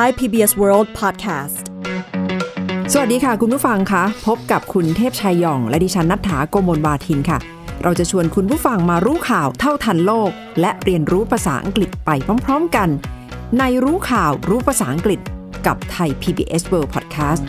Thai PBS World Podcast สวัสดีค่ะ คุณผู้ฟังคะพบกับคุณเทพชัยยอง และดิฉันนัฐถาโกมลวาทินค่ะ เราจะชวนคุณผู้ฟังมารู้ข่าวเท่าทันโลก และเรียนรู้ภาษาอังกฤษไปพร้อม ๆ กัน ในรู้ข่าวรู้ภาษาอังกฤษกับไทย PBS World Podcast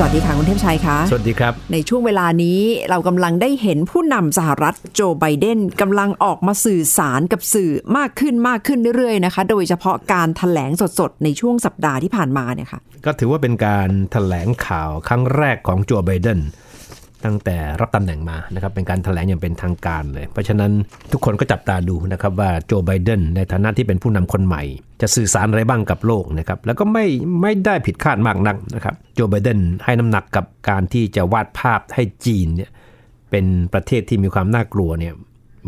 สวัสดีค่ะ คุณเทพชัยคะสวัสดีครับ ในช่วงเวลานี้เรากำลังได้เห็นผู้นำสหรัฐโจไบเดนกำลังออกมาสื่อสารกับสื่อมากขึ้นมากขึ้นเรื่อยๆนะคะ โดยเฉพาะการถแถลงสดๆ ในช่วงสัปดาห์ที่ผ่านมาเนี่ยค่ะ ก็ถือว่าเป็นการถแถลงข่าวครั้งแรกของโจไบเดน ตั้งแต่รับตำแหน่งมานะครับเป็นการถแถลงอย่างเป็นทางการเลย เพราะฉะนั้นทุกคนก็จับตาดูนะครับว่าโจไบเดนในฐานะที่เป็นผู้นำคนใหม่ จะสื่อสารอะไรบ้างกับโลกนะครับแล้วก็ไม่ไม่ได้ผิดคาดมากนักนะครับโจไบเดนให้น้ำหนักกับการที่จะวาดภาพให้จีนเนี่ยเป็นประเทศที่มีความน่ากลัวเนี่ย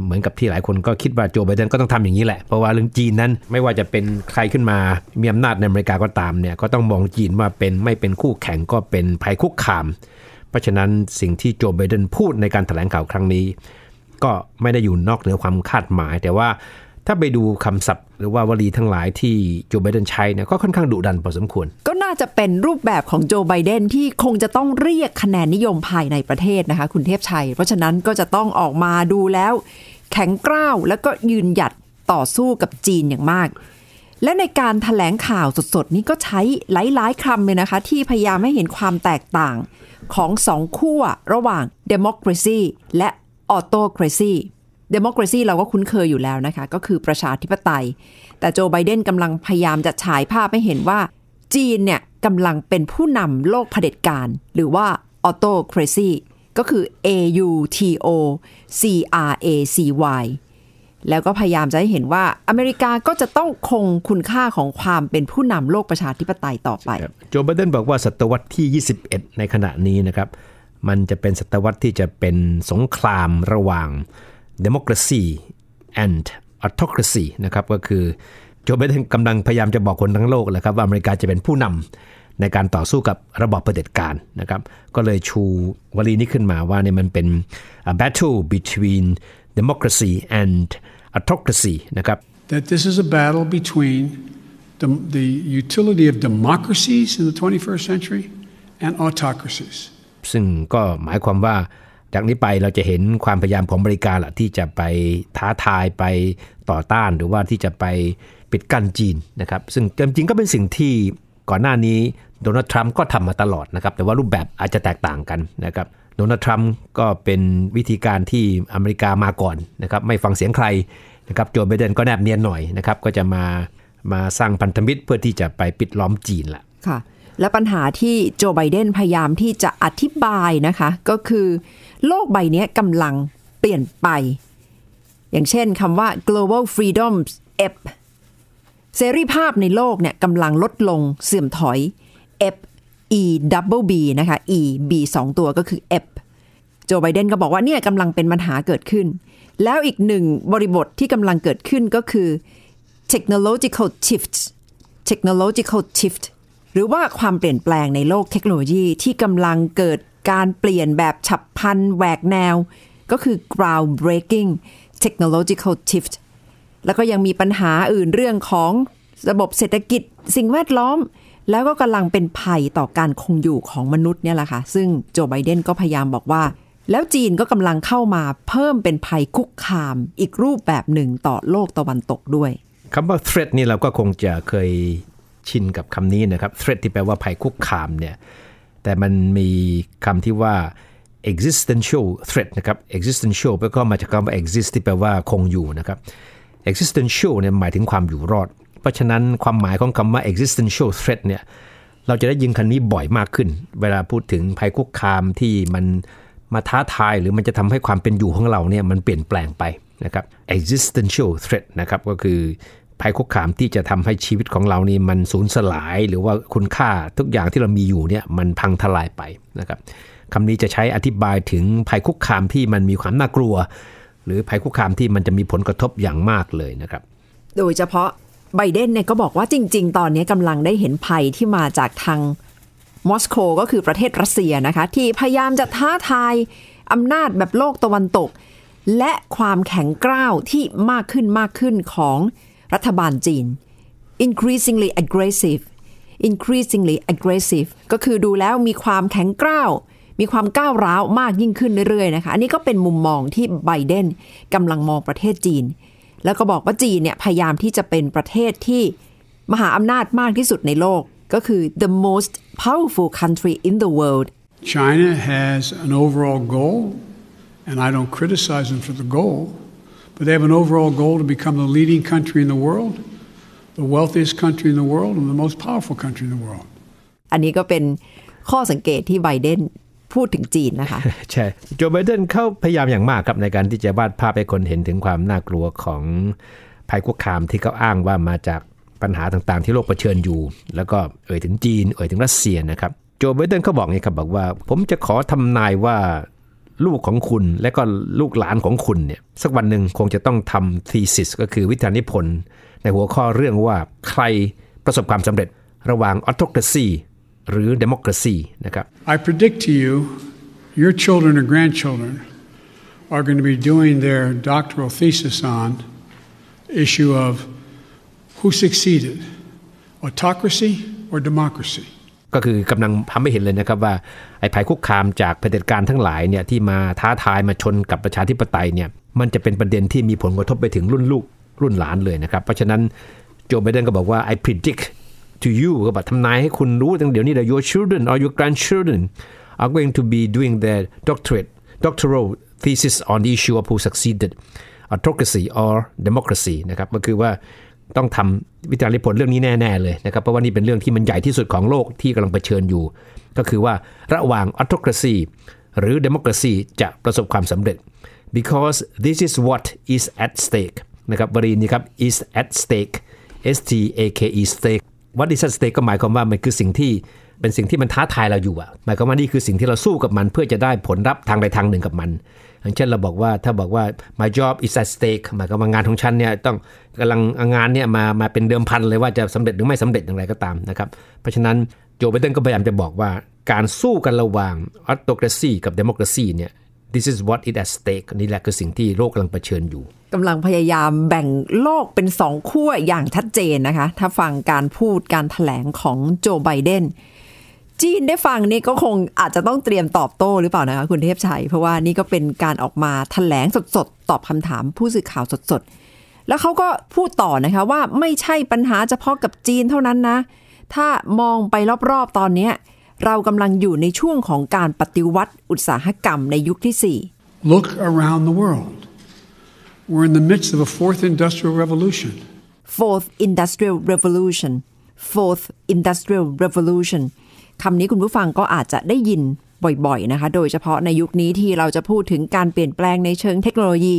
เหมือนกับที่หลายคนก็คิดว่าโจไบเดนก็ต้องทำอย่างนี้แหละ เพราะว่าเรื่องจีนนั้นไม่ว่าจะเป็นใครขึ้นมา มีอำนาจในอเมริกาก็ตามเนี่ยก็ต้องมองจีนว่าเป็นไม่เป็นคู่แข่งก็เป็นภัยคุกคาม เพราะฉะนั้นสิ่งที่โจไบเดนพูดในการถแถลงข่าวครั้งนี้ ก็ไม่ได้อยู่นอกเหนือความคาดหมาย แต่ว่าถ้าไปดูคำศัพท์ หรือว่าวลีทั้งหลายที่โจไบเดนใช้เนี่ยก็ค่อนข้างดุดันพอสมควร ก็น่าจะเป็นรูปแบบของโจไบเดนที่คงจะต้องเรียกคะแนนนิยมภายในประเทศนะคะ คุณเทพชัย เพราะฉะนั้นก็จะต้องออกมาดูแล้ว แข็งกร้าวแล้วก็ยืนหยัดต่อสู้กับจีนอย่างมากและในการถแถลงข่าวสดๆ นี้ก็ใช้หลายๆคำเลยนะคะ ที่พยายามให้เห็นความแตกต่าง ของสองขั้วระหว่าง democracy และ autocracy democracy เราก็คุ้นเคยอยู่แล้วนะคะ ก็คือประชาธิปไตย แต่โจไบเดนกำลังพยายามจะฉายภาพให้เห็นว่า จีนเนี่ยกำลังเป็นผู้นำโลกเผด็จการ หรือว่า autocracy ก็คือ A U T O C R A C Y แล้วก็พยายามจะให้เห็นว่าอเมริกาก็จะต้องคงคุณค่าของความเป็นผู้นำโลกประชาธิปไตยต่อไปโจไบเดนบอกว่าศตวรรษที่ 21 ในขณะนี้นะครับ มันจะเป็นศตวรรษที่จะเป็นสงครามระหว่าง democracy and autocracy นะครับก็คือโจไบเดนกำลังพยายามจะบอกคนทั้งโลกแหละครับว่าอเมริกาจะเป็นผู้นำในการต่อสู้กับระบอบเผด็จการนะครับ ก็เลยชูวลีนี้ขึ้นมาว่าเนี่ยมันเป็น a battle between democracy and autocracy นะครับ that this is a battle between the, the utility of democracies in the 21st century and autocracies. ซึ่งก็หมายความว่าจากนี้ไปเราจะเห็นความพยายามของอเมริกาละที่จะไปท้าทายไปต่อต้านหรือว่าที่จะไปปิดกั้นจีนนะครับซึ่งจริงๆก็เป็นสิ่งที่ก่อนหน้านี้โดนัลด์ทรัมป์ก็ทำมาตลอดนะครับแต่ว่ารูปแบบอาจจะแตกต่างกันนะครับ โดนัลด์ทรัมป์ก็เป็นวิธีการที่อเมริกามาก่อนนะครับไม่ฟังเสียงใครนะครับโจไบเดนก็แนบเนียนหน่อยนะครับก็จะมามาสร้างพันธมิตรเพื่อที่จะไปปิดล้อมจีนละค่ะ และปัญหาที่โจไบเดนพยายามที่จะอธิบายนะคะ ก็คือ โลกใบนี้กำลังเปลี่ยนไป อย่างเช่นคำว่า global freedoms ep เสรีภาพในโลกเนี่ยกำลังลดลงเสื่อมถอย ep e double b นะคะ e b สองตัวก็คือ ep โจไบเดนก็บอกว่าเนี่ยกำลังเป็นปัญหาเกิดขึ้น แล้วอีกหนึ่งบริบทที่กำลังเกิดขึ้นก็คือ technological shift technological shift หรือว่าความเปลี่ยนแปลงในโลกเทคโนโลยีที่กำลังเกิดการเปลี่ยนแบบฉับพลันแหวกแนว ก็คือ ground breaking technological shift แล้วก็ยังมีปัญหาอื่นเรื่องของระบบเศรษฐกิจสิ่งแวดล้อม แล้วก็กำลังเป็นภัยต่อการคงอยู่ของมนุษย์เนี่ยแหละค่ะ ซึ่งโจไบเดนก็พยายามบอกว่า แล้วจีนก็กำลังเข้ามาเพิ่มเป็นภัยคุกคาม อีกรูปแบบหนึ่งต่อโลกตะวันตกด้วยคำว่า threat นี่เราก็คงจะเคยชินกับคำนี้นะครับ threat ที่แปลว่าภัยคุกคามเนี่ย แต่มันมีคำที่ว่า existential threat นะครับ existential ก็มาจากคำว่า exist ที่แปลว่าคงอยู่นะครับ existential เนี่ยหมายถึงความอยู่รอด เพราะฉะนั้นความหมายของคำว่า existential threat เนี่ยเราจะได้ยินคำนี้บ่อยมากขึ้น เวลาพูดถึงภัยคุกคามที่มันมาท้าทายหรือมันจะทำให้ความเป็นอยู่ของเราเนี่ยมันเปลี่ยนแปลงไปนะครับ existential threat นะครับก็คือภัยคุกคามที่จะทำให้ชีวิตของเรานี่มันสูญสลาย หรือว่าคุณค่าทุกอย่างที่เรามีอยู่เนี่ยมันพังทลายไปนะครับคำนี้จะใช้อธิบายถึงภัยคุกคามที่มันมีความน่ากลัว หรือภัยคุกคามที่มันจะมีผลกระทบอย่างมากเลยนะครับ โดยเฉพาะ ไบเดนเนี่ยก็บอกว่าจริง ๆ ตอนนี้กำลังได้เห็นภัยที่มาจากทางมอสโกก็คือประเทศรัสเซียนะคะ ที่พยายามจะท้าทายอำนาจแบบโลกตะวันตก และความแข็งกร้าวที่มากขึ้นมากขึ้นของรัฐบาลจีน increasingly aggressive increasingly aggressive ก็คือดูแล้วมีความแข็งกร้าว มีความก้าวร้าวมากยิ่งขึ้นเรื่อยๆนะคะ อันนี้ก็เป็นมุมมองที่ไบเดนกำลังมองประเทศจีน แล้วก็บอกว่าจีนเนี่ยพยายามที่จะเป็นประเทศที่มหาอำนาจมากที่สุดในโลกก็คือ the most powerful country in the world China has an overall goal, and I don't criticize them for the goal, but they have an overall goal to become the leading country in the world, the wealthiest country in the world, and the most powerful country in the world. อันนี้ก็เป็นข้อสังเกตที่ไบเดน พูดถึงจีนนะคะ ใช่โจไบเดนเขาพยายามอย่างมากครับในการที่จะวาดภาพให้คนเห็นถึงความน่ากลัวของภัยคุกคามที่เขาอ้างว่ามาจากปัญหาต่างๆ ที่โลกเผชิญอยู่ แล้วก็เอ่ยถึงจีน เอ่ยถึงรัสเซียนะครับโจไบเดนเขาบอกไงครับบอกว่า ผมจะขอทำนายว่าลูกของคุณและก็ลูกหลานของคุณเนี่ยสักวันหนึ่งคงจะต้องทำ thesis ก็คือวิทยานิพนธ์ในหัวข้อเรื่องว่าใครประสบความสำเร็จระหว่าง autocracy หรือ democracy นะครับ I predict to you, your children or grandchildren are going to be doing their doctoral thesis on issue of who succeeded, autocracy or democracy. ก็คือกำลังทำให้เห็นเลยนะครับว่าไอ้ภัยคุกคามจากเผด็จการทั้งหลายเนี่ยที่มาท้าทายมาชนกับประชาธิปไตยเนี่ยมันจะเป็นประเด็นที่มีผลกระทบไปถึงรุ่นลูกรุ่นหลานเลยนะครับ เพราะฉะนั้นโจไบเดนก็บอกว่า I predict to you ก็แบอกทำนายให้คุณรู้ตั้งเดี๋ยวนี้ that your children or your grandchildren are going to be doing their doctorate doctoral thesis on the issue of who succeeded autocracy or democracy นะครับก็คือว่าต้องทำวิจารณ์ผลเรื่องนี้แน่ ๆ เลยนะครับ เพราะว่านี่เป็นเรื่องที่มันใหญ่ที่สุดของโลกที่กำลังเผชิญอยู่ ก็คือว่าระหว่าง autocracy หรือ democracy จะประสบความสำเร็จ because this is what is at stake นะครับวลีนี้ครับ is at stake S T A K E stake what is at stake ก็หมายความว่ามันคือสิ่งที่เป็นสิ่งที่มันท้าทายเราอยู่อะหมายความว่านี่คือสิ่งที่เราสู้กับมันเพื่อจะได้ผลลัพธ์ทางใดทางหนึ่งกับมันอย่างเช่นเราบอกว่าถ้าบอกว่า my job is at stake หมายความว่างานของฉันเนี่ยต้องกำลังงานเนี่ยมามาเป็นเดิมพันเลยว่าจะสำเร็จหรือไม่สำเร็จอย่างไรก็ตามนะครับเพราะฉะนั้นโจไบเดนก็พยายามจะบอกว่าการสู้กันระหว่าง autocracy กับ democracy เนี่ย this is what is at stake นี่แหละคือสิ่งที่โลกกำลังเผชิญอยู่กำลังพยายามแบ่งโลกเป็นสองขั้วอย่างชัดเจนนะคะ ถ้าฟังการพูดการถแถลงของโจไบเดนจีนได้ฟังนี่ก็คงอาจจะต้องเตรียมตอบโต้หรือเปล่านะคะคุณเทพชัย เพราะว่านี่ก็เป็นการออกมาถแถลงสดๆ ตอบคำถามผู้สื่อข่าวสดๆ แล้วเขาก็พูดต่อนะคะว่าไม่ใช่ปัญหาเฉพาะกับจีนเท่านั้นนะ ถ้ามองไปรอบๆตอนนี้ เรากำลังอยู่ในช่วงของการปฏิวัติอุตสาหกรรมในยุคที่สี่ Look around the world. We're in the midst of a fourth industrial revolution. fourth industrial revolution fourth industrial revolution คำนี้คุณผู้ฟังก็อาจจะได้ยินบ่อยๆนะคะ โดยเฉพาะในยุคนี้ที่เราจะพูดถึงการเปลี่ยนแปลงในเชิงเทคโนโลยี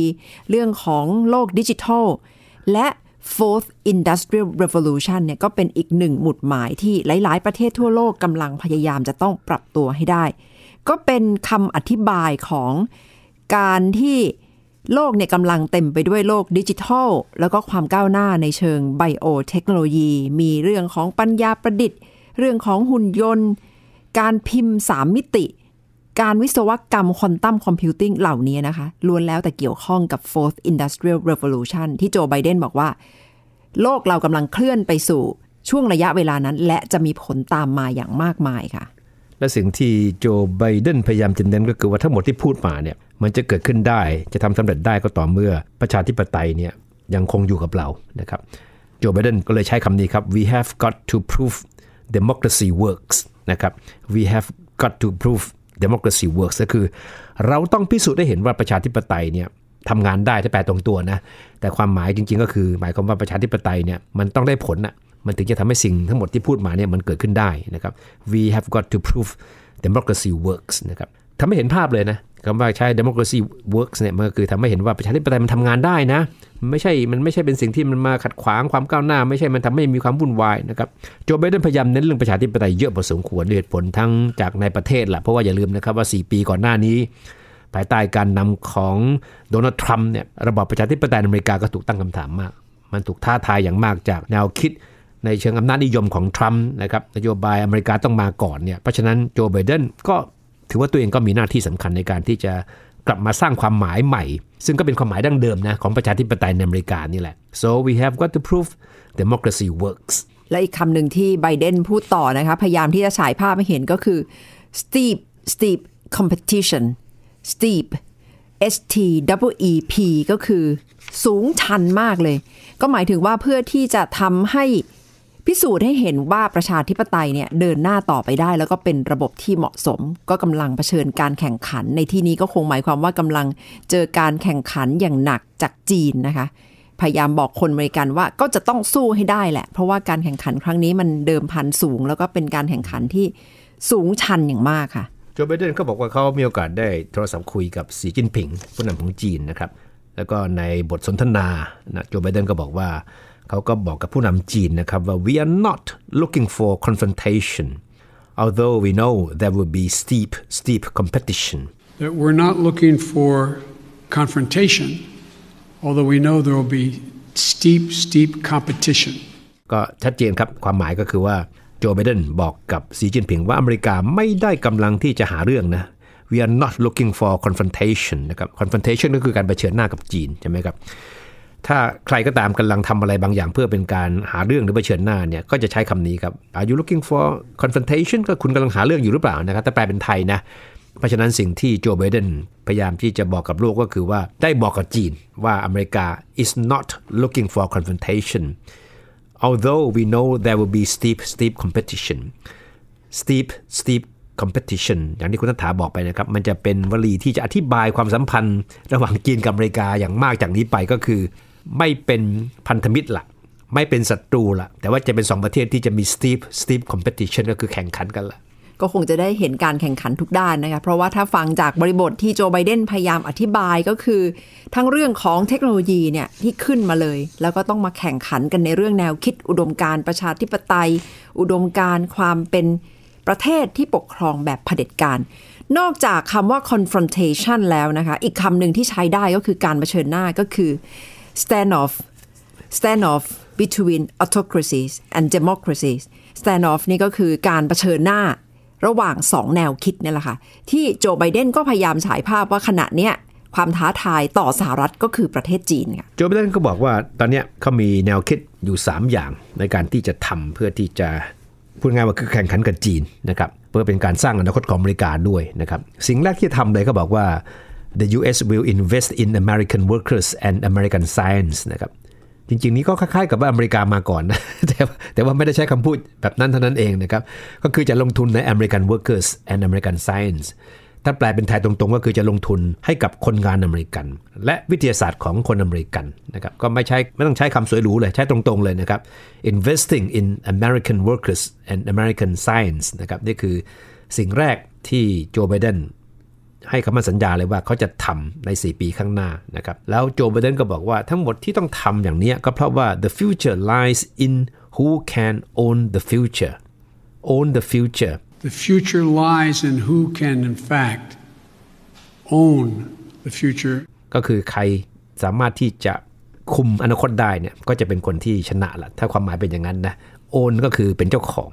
เรื่องของโลกดิจิทัล และ fourth industrial revolution เนี่ยก็เป็นอีกหนึ่งหมุดหมายที่หลาย ๆ ประเทศทั่วโลกกำลังพยายามจะต้องปรับตัวให้ได้ ก็เป็นคำอธิบายของการที่โลกเนี่ยกำลังเต็มไปด้วยโลกดิจิทัล แล้วก็ความก้าวหน้าในเชิงไบโอเทคโนโลยี มีเรื่องของปัญญาประดิษฐ์ เรื่องของหุ่นยนต์ การพิมพ์ 3 มิติ การวิศวกรรมควอนตัมคอมพิวติ้งเหล่านี้นะคะล้วนแล้วแต่เกี่ยวข้องกับ fourth industrial revolution ที่โจไบเดนบอกว่า โลกเรากำลังเคลื่อนไปสู่ช่วงระยะเวลานั้น และจะมีผลตามมาอย่างมากมายค่ะ และสิ่งที่โจไบเดนพยายามจะเน้นก็คือว่าทั้งหมดที่พูดมาเนี่ยมันจะเกิดขึ้นได้จะทำสำเร็จได้ก็ต่อเมื่อประชาธิปไตยเนี่ยยังคงอยู่กับเรานะครับโจไบเดนก็เลยใช้คำนี้ครับ we have got to prove democracy works นะครับ we have got to prove democracy works ก็คือ เราต้องพิสูจน์ได้เห็นว่าประชาธิปไตยเนี่ยทำงานได้ถ้าแปลตรงตัวนะ แต่ความหมายจริง ๆ ก็คือ หมายความว่าประชาธิปไตยเนี่ยมันต้องได้ผลอะมันถึงจะทำให้สิ่งทั้งหมดที่พูดมาเนี่ยมันเกิดขึ้นได้นะครับ we have got to prove democracy works นะครับ ทำให้เห็นภาพเลยนะคำว่าใช้ democracy works เนี่ยมันก็คือทำให้เห็นว่าประชาธิปไตยมันทำงานได้นะไม่ใช่มันไม่ใช่เป็นสิ่งที่มันมาขัดขวางความก้าวหน้า ไม่ใช่มันทำให้มีความวุ่นวายนะครับโจไบเดนพยายามเน้นเรื่องประชาธิปไตยเยอะพอสมควรด้วยเหตุผลทั้งจากในประเทศแหละเพราะว่าอย่าลืมนะครับว่า 4 ปีก่อนหน้านี้ ภายใต้การนำของโดนัลด์ทรัมป์เนี่ยระบอบประชาธิปไตยอเมริกาก็ถูกตั้งคำถามมาก มันถูกท้าทายอย่างมากจากแนวคิดในเชิงอำนาจนิยมของทรัมป์นะครับนโยบายอเมริกาต้องมาก่อนเนี่ยเพราะฉะนั้นโจไบเดนก็ ถือว่าตัวเองก็มีหน้าที่สำคัญในการที่จะกลับมาสร้างความหมายใหม่ ซึ่งก็เป็นความหมายดั้งเดิมนะของประชาธิปไตยในอเมริกานี่แหละ so we have got to prove democracy works และอีกคำหนึ่งที่ไบเดนพูดต่อนะคะ พยายามที่จะฉายภาพให้เห็นก็คือ steep steep competition steep S T W E P ก็คือสูงชันมากเลย ก็หมายถึงว่าเพื่อที่จะทำให้ พิสูจน์ให้เห็นว่าประชาธิปไตยเนี่ยเดินหน้าต่อไปได้ แล้วก็เป็นระบบที่เหมาะสม ก็กำลังเผชิญการแข่งขัน ในที่นี้ก็คงหมายความว่ากำลังเจอการแข่งขันอย่างหนักจากจีนนะคะ พยายามบอกคนอเมริกันว่าก็จะต้องสู้ให้ได้แหละ เพราะว่าการแข่งขันครั้งนี้มันเดิมพันสูง แล้วก็เป็นการแข่งขันที่สูงชันอย่างมากค่ะโจไบเดนก็บอกว่าเขามีโอกาสได้โทรศัพท์คุยกับสีจิ้นผิงผู้นำของจีนนะครับแล้วก็ในบทสนทนานะโจไบเดนก็บอกว่า เขาก็บอกกับผู้นำจีนนะครับว่า we are not looking for confrontation although we know there will be steep steep competition That we're not looking for confrontation, although we know there will be steep, steep competition. ก็ชัดเจนครับความหมายก็คือว่าโจไบเดนบอกกับสีจิ้นผิงว่าอเมริกาไม่ได้กำลังที่จะหาเรื่องนะ we are not looking for confrontation นะครับ confrontation ก็คือการเผชิญหน้ากับจีนใช่ไหมครับ ถ้าใครก็ตามกำลังทำอะไรบางอย่างเพื่อเป็นการหาเรื่องหรือเผชิญหน้าเนี่ยก็จะใช้คำนี้ครับ are you looking for confrontation ก็คุณกำลังหาเรื่องอยู่หรือเปล่านะครับแต่แปลเป็นไทยนะ เพราะฉะนั้นสิ่งที่โจไบเดนพยายามที่จะบอกกับโลกก็คือว่าได้บอกกับจีนว่าอเมริกา is not looking for confrontation although we know there will be steep steep competition steep steep competition อย่างที่คุณนัฐาบอกไปนะครับ มันจะเป็นวลีที่จะอธิบายความสัมพันธ์ ระหว่างจีนกับอเมริกาอย่างมากจากนี้ไปก็คือ ไม่เป็นพันธมิตรละไม่เป็นศัตรูละแต่ว่าจะเป็นสองประเทศที่จะมี steep steep competition ก็คือแข่งขันกันละก็คงจะได้เห็นการแข่งขันทุกด้านนะคะ เพราะว่าถ้าฟังจากบริบทที่โจไบเดนพยายามอธิบายก็คือ ทั้งเรื่องของเทคโนโลยีเนี่ยที่ขึ้นมาเลย แล้วก็ต้องมาแข่งขันกันในเรื่องแนวคิด อุดมการประชาธิปไตย อุดมการความเป็นประเทศที่ปกครองแบบเผด็จการ นอกจากคำว่า confrontation แล้วนะคะ อีกคำหนึ่งที่ใช้ได้ก็คือการเผชิญหน้าก็คือ standoff standoff between autocracies and democracies standoff นี่ก็คือการเผชิญหน้าระหว่างสองแนวคิดนี่แหละค่ะ ที่โจไบเดนก็พยายามฉายภาพว่าขณะเนี้ยความท้าทายต่อสหรัฐก็คือประเทศจีนค่ะโจไบเดนก็บอกว่าตอนนี้เขามีแนวคิดอยู่ 3 อย่างในการที่จะทำเพื่อที่จะพูดง่ายว่าคือแข่งขันกับจีนนะครับเพื่อเป็นการสร้างอนาคตของอเมริกาด้วยนะครับสิ่งแรกที่ทำเลยเขาบอกว่า the U.S. will invest in American workers and American science นะครับจริงๆ นี้ก็คล้ายๆกับว่าอเมริกามาก่อนนะแต่แต่ว่าไม่ได้ใช้คำพูดแบบนั้นเท่านั้นเองนะครับก็คือจะลงทุนใน American workers and American science ถ้าแปลเป็นไทยตรงๆ ก็คือจะลงทุนให้กับคนงานอเมริกัน และวิทยาศาสตร์ของคนอเมริกันนะครับก็ไม่ใช่ไม่ต้องใช้คำสวยหรูเลยใช้ตรงๆเลยนะครับ investing in American workers and American science นะครับนี่คือสิ่งแรกที่โจไบเดน ให้คำมั่นสัญญาเลยว่าเขาจะทำใน 4 ปีข้างหน้านะครับแล้วโจไบเดนก็บอกว่าทั้งหมดที่ต้องทำอย่างนี้ก็เพราะว่า the future lies in who can own the future own the future The future lies in who can, in fact, own the future ก็คือใครสามารถที่จะคุมอนาคตได้เนี่ยก็จะเป็นคนที่ชนะละถ้าความหมายเป็นอย่างนั้นนะ own ก็คือเป็นเจ้าของ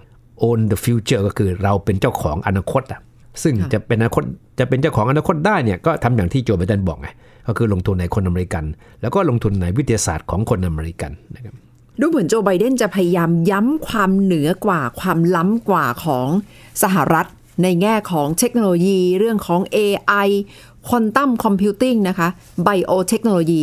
own the future ก็คือเราเป็นเจ้าของอนาคตอะ ซึ่งจะเป็นอนาคตจะเป็นเจ้าของอนาคตได้เนี่ยก็ทำอย่างที่โจไบเดนบอกไงก็คือลงทุนในคนอเมริกัน แล้วก็ลงทุนในวิทยาศาสตร์ของคนอเมริกันนะครับดูเหมือนโจไบเดนจะพยายามย้ำความเหนือกว่าความล้ำกว่าของสหรัฐ ในแง่ของเทคโนโลยี เรื่องของ AI ควอนตัมคอมพิวติ้งนะคะไบโอเทคโนโลยี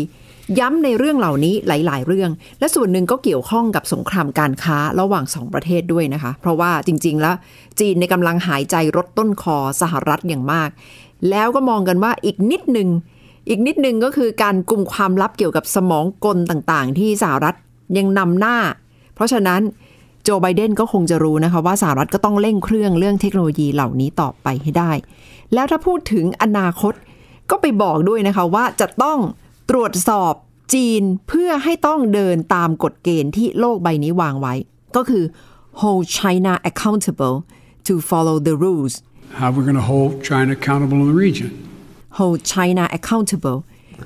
ย้ำในเรื่องเหล่านี้หลาย ๆ เรื่อง และส่วนหนึ่งก็เกี่ยวข้องกับสงครามการค้าระหว่างสองประเทศด้วยนะคะ เพราะว่าจริง ๆ แล้ว จีนในกำลังหายใจรดต้นคอสหรัฐอย่างมาก แล้วก็มองกันว่าอีกนิดหนึ่งอีกนิดหนึ่งก็คือการกลุ่มความลับเกี่ยวกับสมองกลต่างๆ ที่สหรัฐยังนำหน้า เพราะฉะนั้นโจไบเดนก็คงจะรู้นะคะว่าสหรัฐก็ต้องเร่งเครื่องเรื่องเทคโนโลยีเหล่านี้ต่อไปให้ได้ แล้วถ้าพูดถึงอนาคตก็ไปบอกด้วยนะคะว่าจะต้อง ตรวจสอบจีนเพื่อให้ต้องเดินตามกฎเกณฑ์ที่โลกใบนี้วางไว้ ก็คือ hold China accountable to follow the rules how we're going to hold China accountable in the region. hold China accountable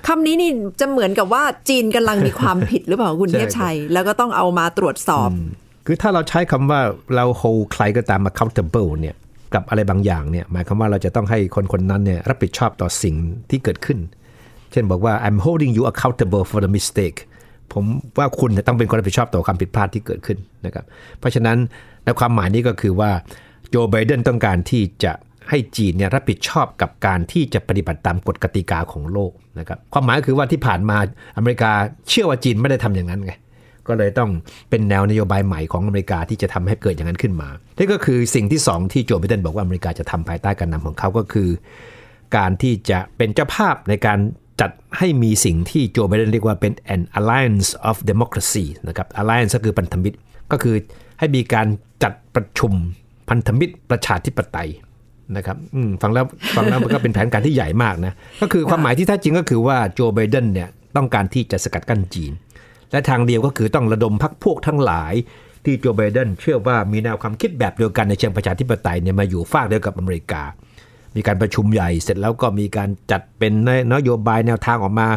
คำนี้นี่จะเหมือนกับว่าจีนกำลังมีความผิดหรือเปล่าคุณใช่เทพชัย แล้วก็ต้องเอามาตรวจสอบ คือถ้าเราใช้คำว่าเรา hold ใครก็ตาม accountable เนี่ยกับอะไรบางอย่างเนี่ยหมายความว่าเราจะต้องให้คนคนนั้นเนี่ยรับผิดชอบต่อสิ่งที่เกิดขึ้น เช่นบอกว่า I'm holding you accountable for the mistake ผมว่าคุณต้องเป็นคนรับผิดชอบต่อความผิดพลาดที่เกิดขึ้นนะครับ เพราะฉะนั้นในความหมายนี้ก็คือว่าโจไบเดนต้องการที่จะให้จีนเนี่ยรับผิดชอบกับการที่จะปฏิบัติตามกฎกติกาของโลกนะครับความหมายคือว่าที่ผ่านมาอเมริกาเชื่อว่าจีนไม่ได้ทำอย่างนั้นไงก็เลยต้องเป็นแนวนโยบายใหม่ของอเมริกาที่จะทำให้เกิดอย่างนั้นขึ้นมานี่ก็คือสิ่งที่สองที่โจไบเดนบอกว่าอเมริกาจะทำภายใต้การนำของเขาก็คือ การที่จะเป็นเจ้าภาพในการ จัดให้มีสิ่งที่โจไบเดนเรียกว่าเป็น an alliance of democracy นะครับ alliance ก็คือพันธมิตร ก็คือให้มีการจัดประชุมพันธมิตรประชาธิปไตยนะครับฟังแล้วฟังแล้วมันก็เป็นแผนการที่ใหญ่มากนะ ก็คือความหมายที่แท้จริงก็คือว่าโจไบเดนเนี่ยต้องการที่จะสกัดกั้นจีน และทางเดียวก็คือต้องระดมพรรคพวกทั้งหลาย ที่โจไบเดนเชื่อว่ามีแนวความคิดแบบเดียวกันในเชิงประชาธิปไตยเนี่ยมาอยู่ฝากเดียวกับอเมริกา มีการประชุมใหญ่เสร็จแล้วก็มีการจัดเป็นนโยบายแนวทางออกมา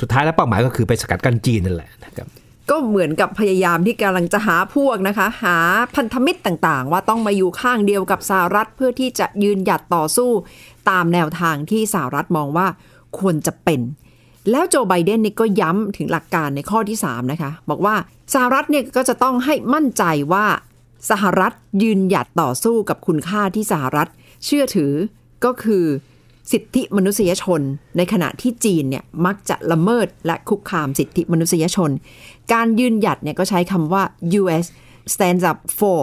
สุดท้ายแล้วเป้าหมายก็คือไปสกัดกั้นจีนนั่นแหละนะครับก็เหมือนกับพยายามที่กำลังจะหาพวกนะคะ หาพันธมิตรต่างๆ ว่าต้องมาอยู่ข้างเดียวกับสหรัฐเพื่อที่จะยืนหยัดต่อสู้ ตามแนวทางที่สหรัฐมองว่าควรจะเป็น แล้วโจไบเดนนี่ก็ย้ำถึงหลักการในข้อที่ 3 นะคะ บอกว่าสหรัฐเนี่ยก็จะต้องให้มั่นใจว่าสหรัฐยืนหยัดต่อสู้กับคุณค่าที่สหรัฐ เชื่อถือก็คือสิทธิมนุษยชน ในขณะที่จีนเนี่ยมักจะละเมิดและคุกคามสิทธิมนุษยชน การยืนหยัดเนี่ยก็ใช้คำว่า US stand up for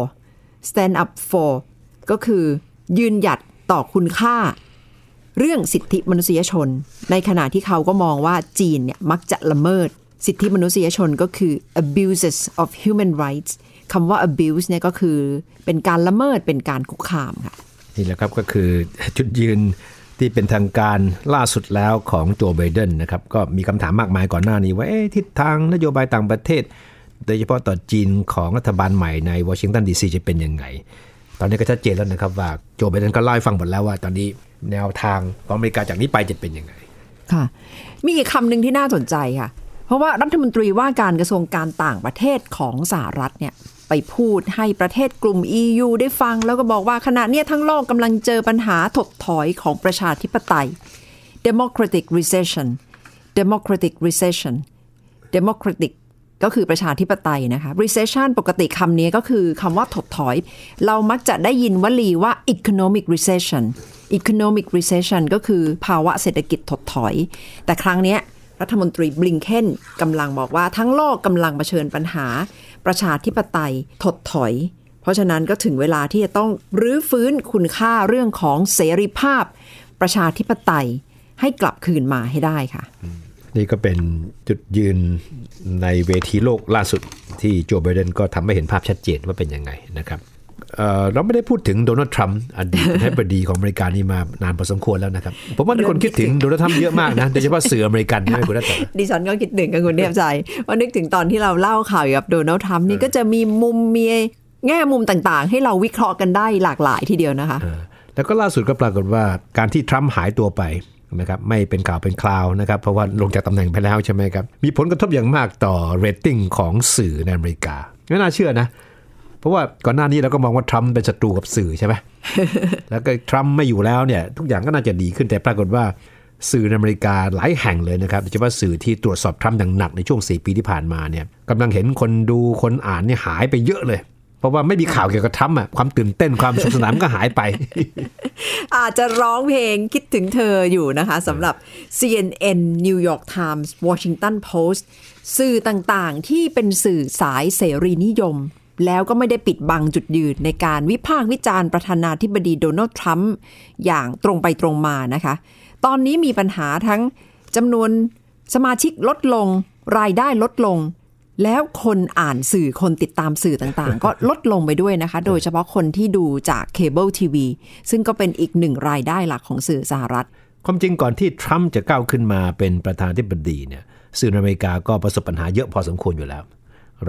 stand up for ก็คือยืนหยัดต่อคุณค่า เรื่องสิทธิมนุษยชน ในขณะที่เขาก็มองว่าจีนเนี่ยมักจะละเมิด สิทธิมนุษยชนก็คือ abuses of human rights คำว่า abuse เนี่ยก็คือเป็นการละเมิดเป็นการคุกคามค่ะ นี่แหละครับก็คือจุดยืนที่เป็นทางการล่าสุดแล้วของโจไบเดนนะครับก็มีคำถามมากมายก่อนหน้านี้ว่าทิศทางนโยบายต่างประเทศ โดยเฉพาะต่อจีนของรัฐบาลใหม่ในวอชิงตันดีซีจะเป็นยังไง ตอนนี้ก็ชัดเจนแล้วนะครับว่าโจไบเดนก็เล่าให้ฟังหมดแล้วว่า ตอนนี้แนวทางของอเมริกาจากนี้ไปจะเป็นยังไงค่ะมีอีกคำหนึ่งที่น่าสนใจค่ะ เพราะว่ารัฐมนตรีว่าการกระทรวงการต่างประเทศของสหรัฐเนี่ย ไปพูดให้ประเทศกลุ่ม EU ได้ฟัง แล้วก็บอกว่าขณะนี้ทั้งโลกกำลังเจอปัญหาถดถอยของประชาธิปไตย democratic recession democratic recession democratic ก็คือประชาธิปไตยนะคะ recession ปกติคำนี้ก็คือคำว่าถดถอย เรามักจะได้ยินวลีว่า economic recession economic recession ก็คือภาวะเศรษฐกิจถดถอย แต่ครั้งนี้ รัฐมนตรีบลิงเคนกำลังบอกว่าทั้งโลกกำลังเผชิญปัญหา ประชาธิปไตยถดถอย เพราะฉะนั้นก็ถึงเวลาที่จะต้องรื้อฟื้นคุณค่าเรื่องของเสรีภาพ ประชาธิปไตยให้กลับคืนมาให้ได้ค่ะ นี่ก็เป็นจุดยืนในเวทีโลกล่าสุดที่โจไบเดนก็ทำให้เห็นภาพชัดเจนว่าเป็นยังไงนะครับ เอ่อเราไม่ได้พูดถึงโดนัลด์ทรัมป์อดีตประธานาธิบดีของอเมริกานี่มานานพอสมควรแล้วนะครับ ผมว่ามีคนคิดถึงโดนัลด์ทรัมป์เยอะมากนะโดยเฉพาะสื่ออเมริกันใช่ไหมคุณนัทธดิฉันก็คิดถึงกับคุณเนียบใจว่านึกถึงตอนที่เราเล่าข่าวเกี่ยวกับโดนัลด์ทรัมป์นี่ก็จะมีมุมมีแง่มุมต่างๆ ให้เราวิเคราะห์กันได้หลากหลายทีเดียวนะคะ แล้วก็ล่าสุดก็ปรากฏว่าการที่ทรัมป์หายตัวไปนะครับไม่เป็นข่าวเป็นคราวนะครับ เพราะว่าลงจากตำแหน่งไปแล้วใช่ไหมครับ มีผลกระทบอย่างมากต่อเรตติ้งของสื่อในอเมริกาไม่น่าเชื่อนะ เพราะว่าก่อนหน้านี้เราก็มองว่าทรัมป์เป็นศัตรูกับสื่อใช่ไหมแล้วก็ทรัมป์ไม่อยู่แล้วเนี่ย ทุกอย่างก็น่าจะดีขึ้นแต่ปรากฏว่าสื่อในอเมริกาหลายแห่งเลยนะครับโดยเฉพาะสื่อที่ตรวจสอบทรัมป์อย่างหนักในช่วง 4 ปีที่ผ่านมาเนี่ยกำลังเห็นคนดูคนอ่านเนี่ยหายไปเยอะเลย เพราะว่าไม่มีข่าวเกี่ยวกับทรัมป์อะความตื่นเต้นความสนุกสนานก็หายไป อาจจะร้องเพลงคิดถึงเธออยู่นะคะสำหรับ CNN New York Times Washington Post สื่อต่างๆ ที่เป็นสื่อสายเสรีนิยม แล้วก็ไม่ได้ปิดบังจุดยืนในการวิพากษ์วิจารณ์ประธานาธิบดีโดนัลด์ทรัมป์อย่างตรงไปตรงมานะคะ ตอนนี้มีปัญหาทั้งจำนวนสมาชิกลดลง รายได้ลดลง แล้วคนอ่านสื่อคนติดตามสื่อต่างๆ ก็ลดลงไปด้วยนะคะ โดยเฉพาะคนที่ดูจากเคเบิลทีวีซึ่งก็เป็นอีกหนึ่งรายได้หลักของสื่อสหรัฐ ความจริงก่อนที่ทรัมป์จะก้าวขึ้นมาเป็นประธานาธิบดีเนี่ยสื่ออเมริกาก็ประสบปัญหาเยอะพอสมควรอยู่แล้ว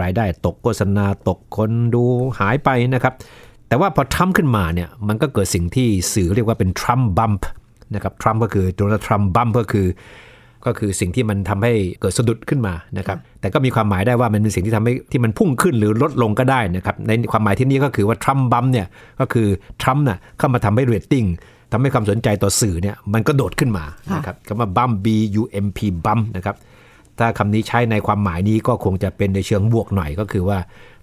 รายได้ตกโฆษณาตกคนดูหายไปนะครับ แต่ว่าพอทรัมป์ขึ้นมาเนี่ยมันก็เกิดสิ่งที่สื่อเรียกว่าเป็น Trump bump นะครับทรัมป์ก็คือโดนัลด์ทรัมป์ bump ก็คือ ก็คือสิ่งที่มันทำให้เกิดสะดุดขึ้นมานะครับแต่ก็มีความหมายได้ว่ามันเป็นสิ่งที่ทำให้ที่มันพุ่งขึ้นหรือลดลงก็ได้นะครับในความหมายที่นี้ก็คือว่า Trump bump เนี่ยก็คือทรัมป์น่ะเข้ามาทำให้เรตติ้งทำให้ความสนใจต่อสื่อเนี่ยมันก็โดดขึ้นมานะครับคำว่าบัม B U M P บัมนะครับ ถ้าคำนี้ใช้ในความหมายนี้ก็คงจะเป็นในเชิงบวกหน่อยก็คือว่า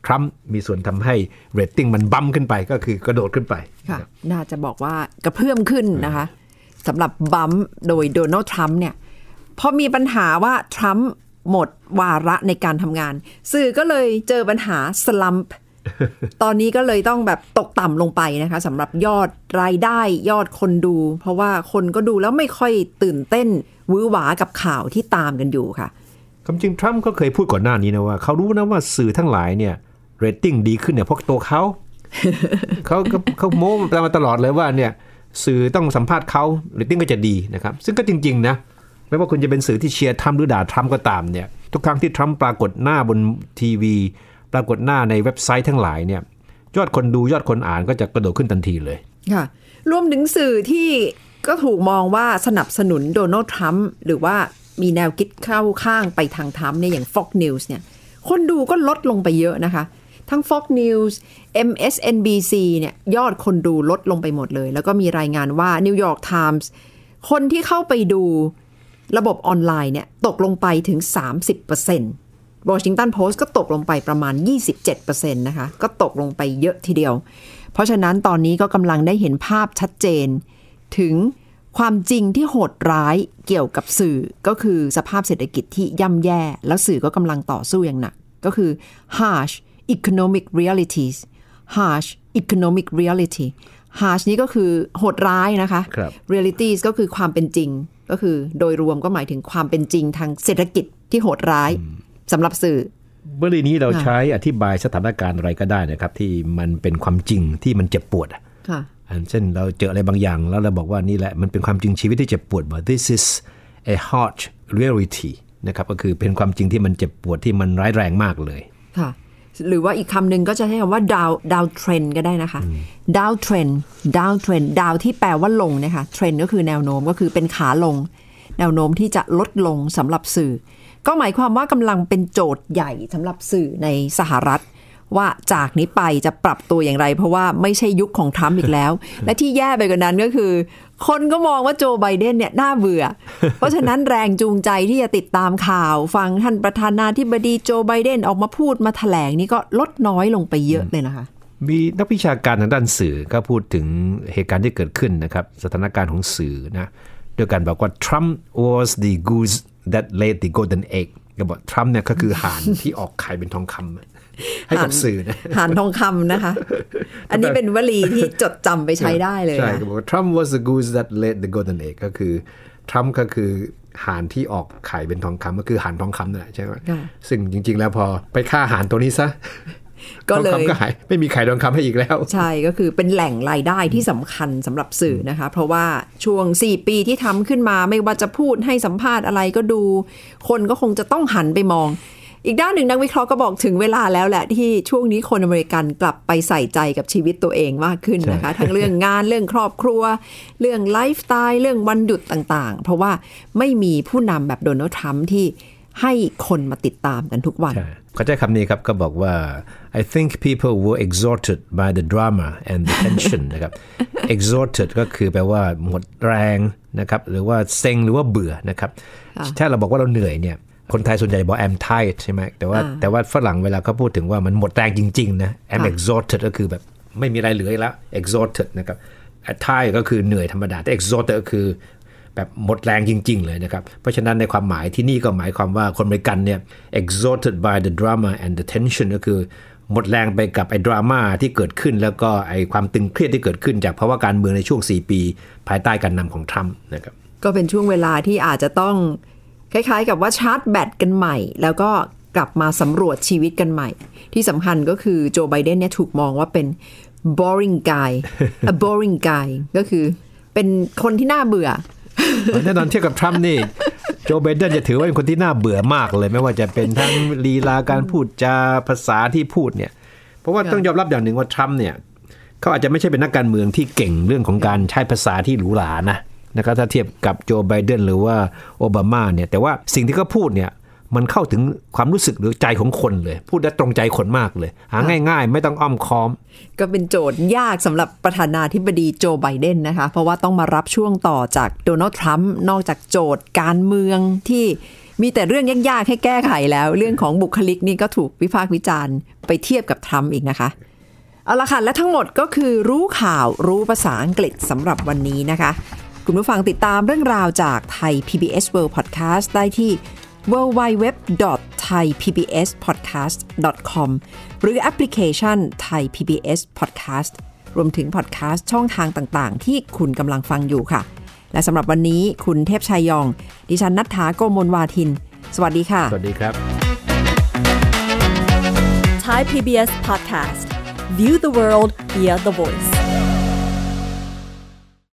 ทรัมป์มีส่วนทำให้เรตติ้งมันบัมขึ้นไปก็คือกระโดดขึ้นไปค่ะน่าจะบอกว่ากระเพื่อมขึ้นนะคะสำหรับบัมป์โดยโดนัลด์ทรัมป์เนี่ยพอมีปัญหาว่าทรัมป์หมดวาระในการทำงาน สื่อก็เลยเจอปัญหาสลัมป์ตอนนี้ก็เลยต้องแบบตกต่ำลงไปนะคะสำหรับยอดรายได้ยอดคนดู เพราะว่าคนก็ดูแล้วไม่ค่อยตื่นเต้นหวือหวากับข่าวที่ตามกันอยู่ค่ะ ความจริงทรัมป์ก็เคยพูดก่อนหน้านี้นะว่าเขารู้นะว่าสื่อทั้งหลายเนี่ยเรตติ้งดีขึ้นเนี่ยเพราะตัวเขาเขาก็เขาโม้มาตลอดเลยว่าเนี่ยสื่อต้องสัมภาษณ์เขาเรตติ้งก็จะดีนะครับ ซึ่งก็จริง ๆ นะไม่ว่าคุณจะเป็นสื่อที่เชียร์ทรัมป์หรือด่าทรัมป์ก็ตามเนี่ยทุกครั้งที่ทรัมป์ปรากฏหน้าบนทีวี ปรากฏหน้าในเว็บไซต์ทั้งหลายเนี่ยยอดคนดูยอดคนอ่านก็จะกระโดดขึ้นทันทีเลยค่ะรวมถึงสื่อที่ก็ถูกมองว่าสนับสนุนโดนัลด์ทรัมป์หรือว่า มีแนวคิดเข้าข้างไปทางทรัมป์เนี่ยอย่าง Fox News เนี่ยคนดูก็ลดลงไปเยอะนะคะ ทั้ง Fox News MSNBC เนี่ยยอดคนดูลดลงไปหมดเลย แล้วก็มีรายงานว่า New York Times คนที่เข้าไปดูระบบออนไลน์เนี่ยตกลงไปถึง 30% Washington Post ก็ตกลงไปประมาณ 27%นะคะ ก็ตกลงไปเยอะทีเดียว เพราะฉะนั้นตอนนี้ก็กำลังได้เห็นภาพชัดเจนถึง ความจริงที่โหดร้ายเกี่ยวกับสื่อก็คือสภาพเศรษฐกิจที่ย่ำแย่ แล้วสื่อก็กำลังต่อสู้อย่างหนัก ก็คือ harsh economic realities harsh economic reality harsh นี่ก็คือโหดร้ายนะคะครับ realities ก็คือความเป็นจริง ก็คือโดยรวมก็หมายถึงความเป็นจริงทางเศรษฐกิจที่โหดร้ายสำหรับสื่อเมื่อนี้เราใช้อธิบายสถานการณ์อะไรก็ได้นะครับ ที่มันเป็นความจริงที่มันเจ็บปวดอะค่ะอัน เช่นเราเจออะไรบางอย่าง แล้วเราบอกว่านี่แหละมันเป็นความจริงชีวิตที่เจ็บปวดว่า this is a harsh reality นะครับก็คือเป็นความจริงที่มันเจ็บปวดที่มันร้ายแรงมากเลยค่ะหรือว่าอีกคำหนึ่งก็จะใช้คำว่า down downtrend ก็ได้นะคะ downtrend downtrend down ที่แปลว่าลงนะคะเทรนก็คือแนวโน้มก็คือเป็นขาลง แนวโน้มที่จะลดลงสำหรับสื่อ ก็หมายความว่ากำลังเป็นโจทย์ใหญ่สำหรับสื่อในสหรัฐ ว่าจากนี้ไปจะปรับตัวอย่างไร เพราะว่าไม่ใช่ยุคของทรัมป์อีกแล้ว และที่แย่ไปกว่านั้นก็คือ คนก็มองว่าโจไบเดนเนี่ยน่าเบื่อ เพราะฉะนั้นแรงจูงใจที่จะติดตามข่าว ฟังท่านประธานาธิบดีโจไบเดนออกมาพูดมาแถลงนี่ก็ลดน้อยลงไปเยอะเลยนะคะมีนักวิชาการทางด้านสื่อก็พูดถึงเหตุการณ์ที่เกิดขึ้นนะครับ สถานการณ์ของสื่อนะด้วยการบอกว่า Trump was the goose that laid the golden egg ก็บอกทรัมป์เนี่ยก็คือห่านที่ออกไข่เป็นทองคำ ให้กับสื่อนะหานทองคำนะคะ อันนี้เป็นวลีที่จดจำไปใช้ได้เลยใช่นะก็บอกว่า Trump was the goose that laid the golden egg ก็คือทรัมป์ก็คือห่านที่ออกไข่เป็นทองคำก็คือห่านทองคำนั่นแหละใช่ไหมค่ะซึ่งจริง ๆ แล้วพอไปฆ่าห่านตัวนี้ซะก็ทองเลยคำก็หายไม่มีไข่ทองคำให้อีกแล้ว ใช่ก็คือเป็นแหล่งรายได้ที่สำคัญสำหรับสื่อนะคะ เพราะว่าช่วง 4 ปีที่ทำขึ้นมาไม่ว่าจะพูดให้สัมภาษณ์อะไรก็ดู คนก็คงจะต้องหันไปมอง อีกด้านหนึ่งนักวิเคราะห์ก็บอกถึงเวลาแล้วแหละที่ช่วงนี้คนอเมริกันกลับไปใส่ใจกับชีวิตตัวเองมากขึ้นนะคะ ทั้งเรื่องงานเรื่องครอบครัว เรื่องไลฟ์สไตล์เรื่องวันหยุดต่างๆ เพราะว่าไม่มีผู้นำแบบโดนัลด์ทรัมป์ที่ให้คนมาติดตามกันทุกวันใช่เขาใช้คำนี้ครับก็บอกว่า I think people were exhausted by the drama and the tension นะครับ exhausted ก็คือแปลว่าหมดแรงนะครับ หรือว่าเซ็งหรือว่าเบื่อนะครับ ถ้าเราบอกว่าเราเหนื่อยเนี่ย คนไทยส่วนใหญ่บอก I'm tired ใช่ไหมแต่ว่าอ่าแต่ว่าฝรั่งเวลาเขาพูดถึงว่ามันหมดแรงจริง ๆ นะ I'm exhausted ก็คือแบบไม่มีอะไรเหลืออีกแล้ว exhausted นะครับ tired ก็คือเหนื่อยธรรมดา แต่ exhausted ก็คือแบบหมดแรงจริง ๆ เลยนะครับ เพราะฉะนั้นในความหมายที่นี่ก็หมายความว่าคนอเมริกันเนี่ย exhausted by the drama and the tension ก็คือหมดแรงไปกับไอ้ดราม่าที่เกิดขึ้น แล้วก็ไอ้ความตึงเครียดที่เกิดขึ้น จากภาวะการเมืองในช่วง 4 ปี ภายใต้การนำของทรัมป์นะครับก็เป็นช่วงเวลาที่อาจจะต้อง คล้ายๆ กับว่าชาร์จแบตกันใหม่ แล้วก็กลับมาสำรวจชีวิตกันใหม่ ที่สำคัญก็คือโจไบเดนเนี่ยถูกมองว่าเป็น boring guy a boring guy ก็คือเป็นคนที่น่าเบื่อแน่นอนเทียบกับทรัมป์นี่โจไบเดนจะถือว่าเป็นคนที่น่าเบื่อมากเลย ไม่ว่าจะเป็นทั้งลีลาการพูดจาภาษาที่พูดเนี่ย เพราะว่าต้องยอมรับอย่างหนึ่งว่าทรัมป์เนี่ยเขาอาจจะไม่ใช่เป็นนักการเมืองที่เก่งเรื่องของการใช้ภาษาที่หรูหรานะ นะครับถ้าเทียบกับโจไบเดนหรือว่าโอบามาเนี่ยแต่ว่าสิ่งที่เขาพูดเนี่ยมันเข้าถึงความรู้สึกหรือใจของคนเลย พูดได้ตรงใจคนมากเลย หาง่าย ๆ ไม่ต้องอ้อมค้อม ก็เป็นโจทย์ยากสำหรับประธานาธิบดีโจไบเดนนะคะ เพราะว่าต้องมารับช่วงต่อจากโดนัลด์ทรัมป์นอกจากโจทย์การเมืองที่มีแต่เรื่องยากๆให้แก้ไขแล้ว เรื่องของบุคลิกนี่ก็ถูกวิพากษ์วิจารณ์ ไปเทียบกับทรัมป์อีกนะคะเอาละค่ะและทั้งหมดก็คือรู้ข่าวรู้ภาษาอังกฤษสำหรับวันนี้นะคะ คุณผู้ฟังติดตามเรื่องราวจากไทย PBS World Podcast ได้ที่ www.thaipbspodcast.com หรือแอปพลิเคชัน Thai PBS Podcast รวมถึงพอดแคสต์ช่องทางต่างๆ ที่คุณกำลังฟังอยู่ค่ะ และสำหรับวันนี้คุณเทพชัยยอง ดิฉันนัทธาโกโมลวาทิน สวัสดีค่ะ สวัสดีครับ Thai PBS podcast. View the world via the voice.